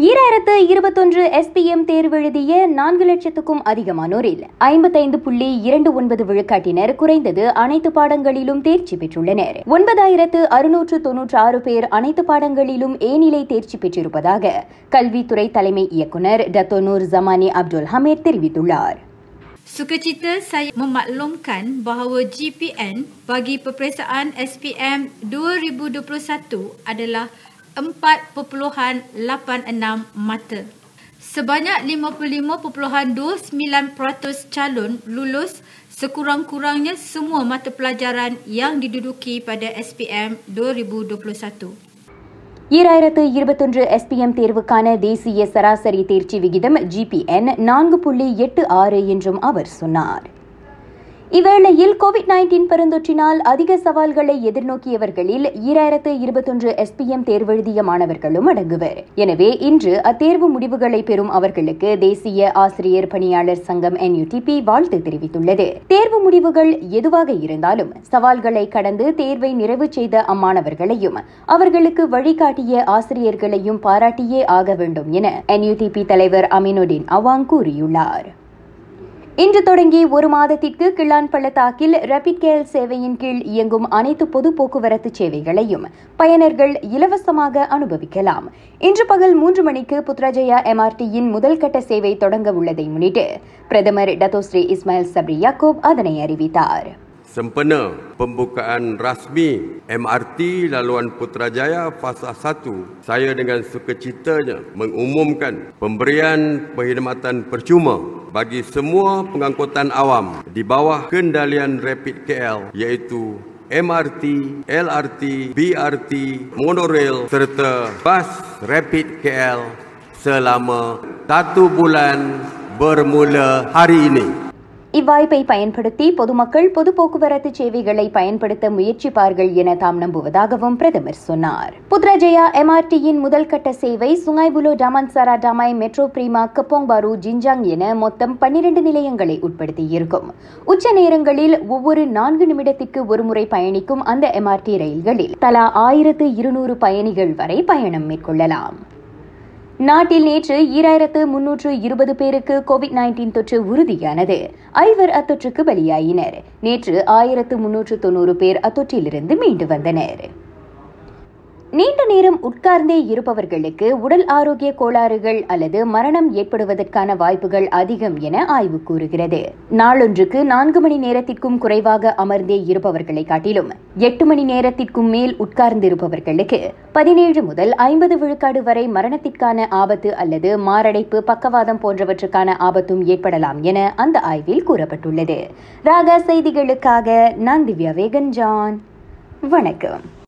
ஈராயிரத்து இருபத்தொன்று எஸ்பிஎம் தேர்வெழுதிய நான்கு லட்சத்துக்கும் அதிகமானோரில் ஐம்பத்தைந்து புள்ளி இரண்டு ஒன்பது விழுக்காட்டினர். குறைந்தது அனைத்து பாடங்களிலும் தேர்ச்சி பெற்றுள்ளனர். ஒன்பதாயிரத்து அறுநூற்று தொன்னூற்று ஆறு பேர் அனைத்து பாடங்களிலும் ஏநிலை தேர்ச்சி பெற்றிருப்பதாக கல்வித்துறை தலைமை இயக்குநர் டத்தோனூர் ஜமானி அப்துல் ஹமீர் தெரிவித்துள்ளார். Sukacita saya memaklumkan bahawa GPN bagi peperiksaan SPM 2021 adalah 4.86 mata. Sebanyak 55.29% calon lulus sekurang-kurangnya semua mata pelajaran yang diduduki pada SPM 2021. ஈராயிரத்து இருபத்தொன்று எஸ்பிஎம் தேர்வுக்கான தேசிய சராசரி தேர்ச்சி விகிதம் ஜிபிஎன் நான்கு புள்ளி எட்டு ஆறு என்றும் அவர் சொன்னார் இவ்வேளையில் கோவிட் நைன்டீன் பெருந்தொற்றினால் அதிக சவால்களை எதிர்நோக்கியவர்களில் ஈராயிரத்து இருபத்தொன்று எஸ்பிஎம் தேர்வெழுதிய மாணவர்களும் அடங்குவர். எனவே இன்று அத்தேர்வு முடிவுகளை பெறும் அவர்களுக்கு தேசிய ஆசிரியர் பணியாளர் சங்கம் என்யூடிபி வாழ்த்து தெரிவித்துள்ளது. தேர்வு முடிவுகள் எதுவாக இருந்தாலும் சவால்களை கடந்து தேர்வை நிறைவு செய்த அம்மாணவர்களையும் அவர்களுக்கு வழிகாட்டிய ஆசிரியர்களையும் பாராட்டியே ஆக வேண்டும் என என்யூடிபி தலைவர் அமினுடின் அவாங் கூறியுள்ளார். இன்று தொடங்கி ஒரு மாதத்திற்கு கிள்ளான் பள்ளத்தாக்கில் ரேபிட் கேர் சேவையின் கீழ் இயங்கும் அனைத்து பொது போக்குவரத்து சேவைகளையும் பயனர்கள் இலவசமாக அனுபவிக்கலாம். இன்று பகல் மூன்று மணிக்கு புத்ராஜயா எம்ஆர்டியின் முதல் கட்ட சேவை தொடங்க உள்ளதை முன்னிட்டு பிரதமர் டத்தோஸ்ரீ இஸ்மாயில் சப்ரி யாக்கோப் அதனை அறிவித்தார். Sempena pembukaan rasmi MRT laluan Putrajaya fasa 1, saya dengan sukacitanya mengumumkan pemberian perkhidmatan percuma. Bagi semua pengangkutan awam di bawah kendalian Rapid KL iaitu MRT, LRT, BRT, monorail serta bas Rapid KL selama satu bulan bermula hari ini. இவ்வாய்ப்பை பயன்படுத்தி பொதுமக்கள் பொது போக்குவரத்து சேவைகளை பயன்படுத்த முயற்சிப்பார்கள் என தாம் நம்புவதாகவும் பிரதமர் சொன்னார். புத்ராஜயா எம்ஆர்டியின் முதல் கட்ட சேவை சுங்காய்புலோ டாமன்சாரா டாமாய் மெட்ரோ பிரீமா கப்போங் பாரு ஜின்ஜாங் என மொத்தம் பன்னிரண்டு நிலையங்களை உட்படுத்தியிருக்கும். உச்ச நேரங்களில் ஒவ்வொரு நான்கு நிமிடத்திற்கு ஒருமுறை பயணிக்கும் அந்த எம்ஆர்டி ரயில்களில் தலா ஆயிரத்து இருநூறு பயணிகள் வரை பயணம் மேற்கொள்ளலாம். நாட்டில் நேற்று ஈராயிரத்து முன்னூற்று இருபது பேருக்கு கோவிட் நைன்டீன் தொற்று உறுதியானது. ஐவர் அத்தொற்றுக்கு பலியாயினர். நேற்று ஆயிரத்து முன்னூற்று தொன்னூறு பேர் அத்தொற்றிலிருந்து மீண்டு வந்தனர். நீண்ட நேரம் உட்கார்ந்தே இருப்பவர்களுக்கு உடல் ஆரோக்கிய கோளாறுகள் அல்லது மரணம் ஏற்படுவதற்கான வாய்ப்புகள் அதிகம் என ஆய்வு கூறுகிறது. நாளொன்றுக்கு நான்கு மணி நேரத்திற்கும் குறைவாக அமர்ந்தே இருப்பவர்களை காட்டிலும் எட்டு மணி நேரத்திற்கும் மேல் உட்கார்ந்திருப்பவர்களுக்கு பதினேழு முதல் ஐம்பது விழுக்காடு வரை மரணத்திற்கான ஆபத்து அல்லது மாரடைப்பு பக்கவாதம் போன்றவற்றுக்கான ஆபத்தும் ஏற்படலாம் என அந்த ஆய்வில் கூறப்பட்டுள்ளது. ராகா செய்திகளுக்காக நான் திவ்யா வேகன் ஜான் வணக்கம்.